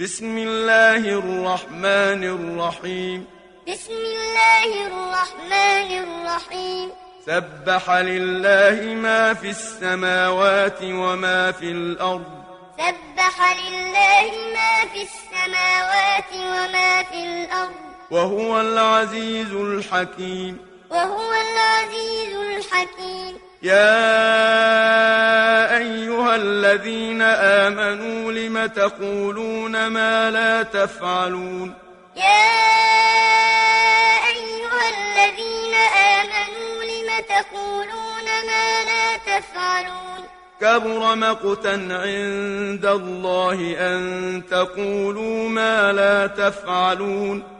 بسم الله الرحمن الرحيم. بسم الله الرحمن الرحيم. سبح لله ما في السماوات وما في الأرض. سبح لله ما في السماوات وما في الأرض. وهو العزيز الحكيم. وهو العزيز الحكيم. يا أيها الذين آمنوا لم تقولون ما لا تفعلون؟ يا أيها الذين آمنوا لم تقولون ما لا تفعلون؟ كبر مقتا عند الله أن تقولوا ما لا تفعلون.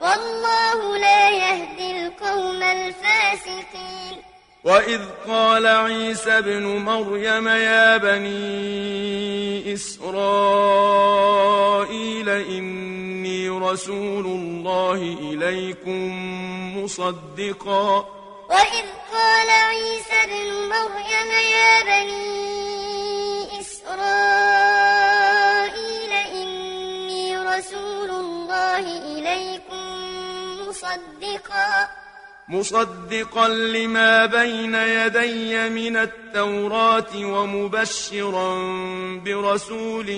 والله لا يهدي القوم الفاسقين. وإذ قال عيسى ابن مريم يا بني إسرائيل إني رسول الله إليكم مصدقا. وإذ قال عيسى ابن مريم يا بني إسرائيل إني رسول الله مصدقا. مصدقا لما بين يدي من التوراة ومبشرا برسول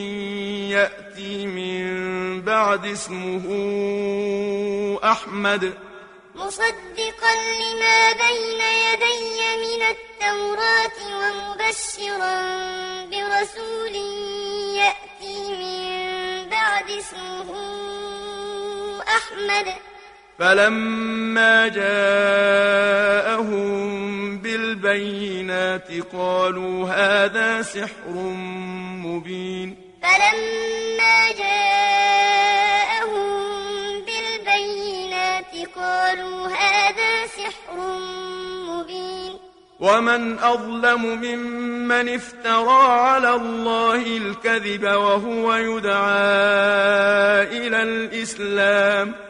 يأتي من بعد اسمه أحمد. مصدقا لما بين يدي من التوراة ومبشرا برسول يأتي من بعد اسمه أحمد. فلما جاءهم بالبينات قالوا هذا سحر مبين. فلما جاءهم بالبينات قالوا هذا سحر مبين. ومن أظلم ممن افترى على الله الكذب وهو يدعى إلى الإسلام. ومن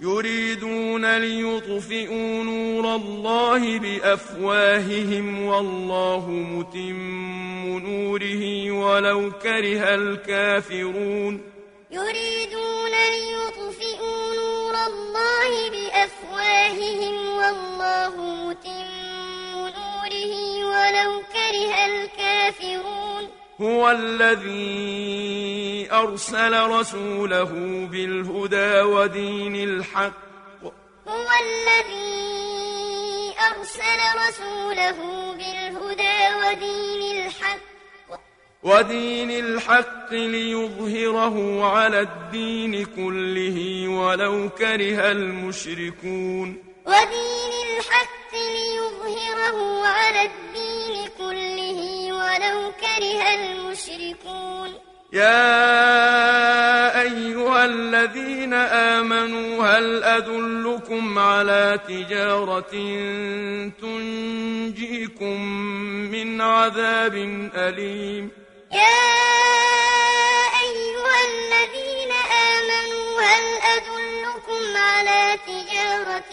يريدون ليطفئوا نور الله بأفواههم والله متم نوره ولو كره الكافرون. يريدون ليطفئوا نور الله بأفواههم والله متم نوره ولو كره الكافرون. هو الذي أرسل رسوله بالهدى ودين الحق. هو الذي أرسل رسوله بالهدى ودين الحق. ودين الحق ليظهره على الدين كله ولو كره المشركون. ودين الحق ليظهره على الدين يا أيها الذين آمنوا هل أدلكم على تجارة تنجيكم من عذاب أليم؟ يا أيها الذين آمنوا هل أدلكم على تجارة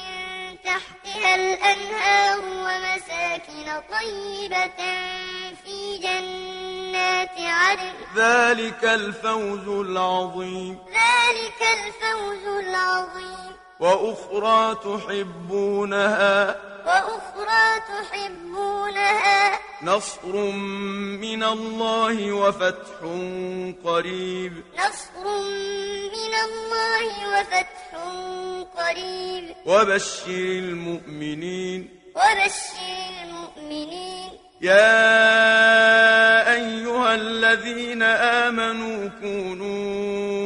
تحتها الأنهار ومساكن طيبة في جنات عدن. ذلك الفوز العظيم. ذلك الفوز العظيم. وأخرى تحبونها وأخرى تحبونها. نصر من الله وفتح قريب نصر من الله وفتح قريب. وبشر المؤمنين وبشر المؤمنين. يا أيها الذين آمنوا كونوا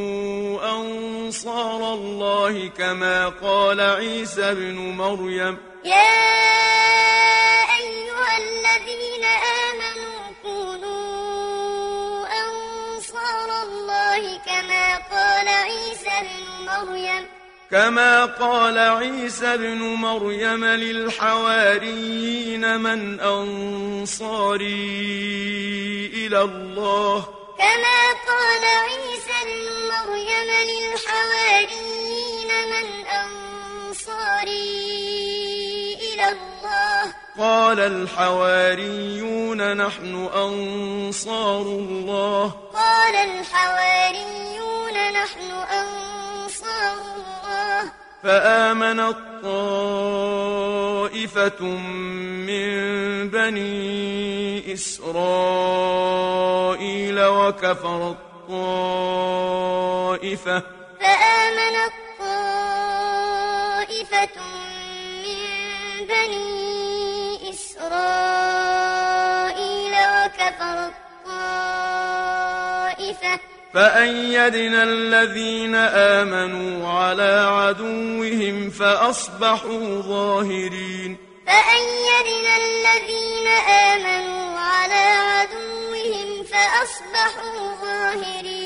أنصار الله كما قال عيسى ابن مريم. يا أيها الذين آمنوا كونوا أنصار الله كما قال عيسى ابن مريم. كما قال عيسى ابن مريم للحواريين من أنصاري إلى الله. كما قال عيسى ابن مريم للحواريين من أنصاري إلى الله. قال الحواريون نحن أنصار الله. قال الحواريون نحن أنصار الله. فآمنت طائفة من بني إسرائيل وكفرت طائفة. فآمنت طائفة من بني إسرائيل وكفرت طائفة فأيدنا الذين آمنوا على عدوهم فأصبحوا ظاهرين. فأيدنا الذين آمنوا على عدوهم فأصبحوا ظاهرين.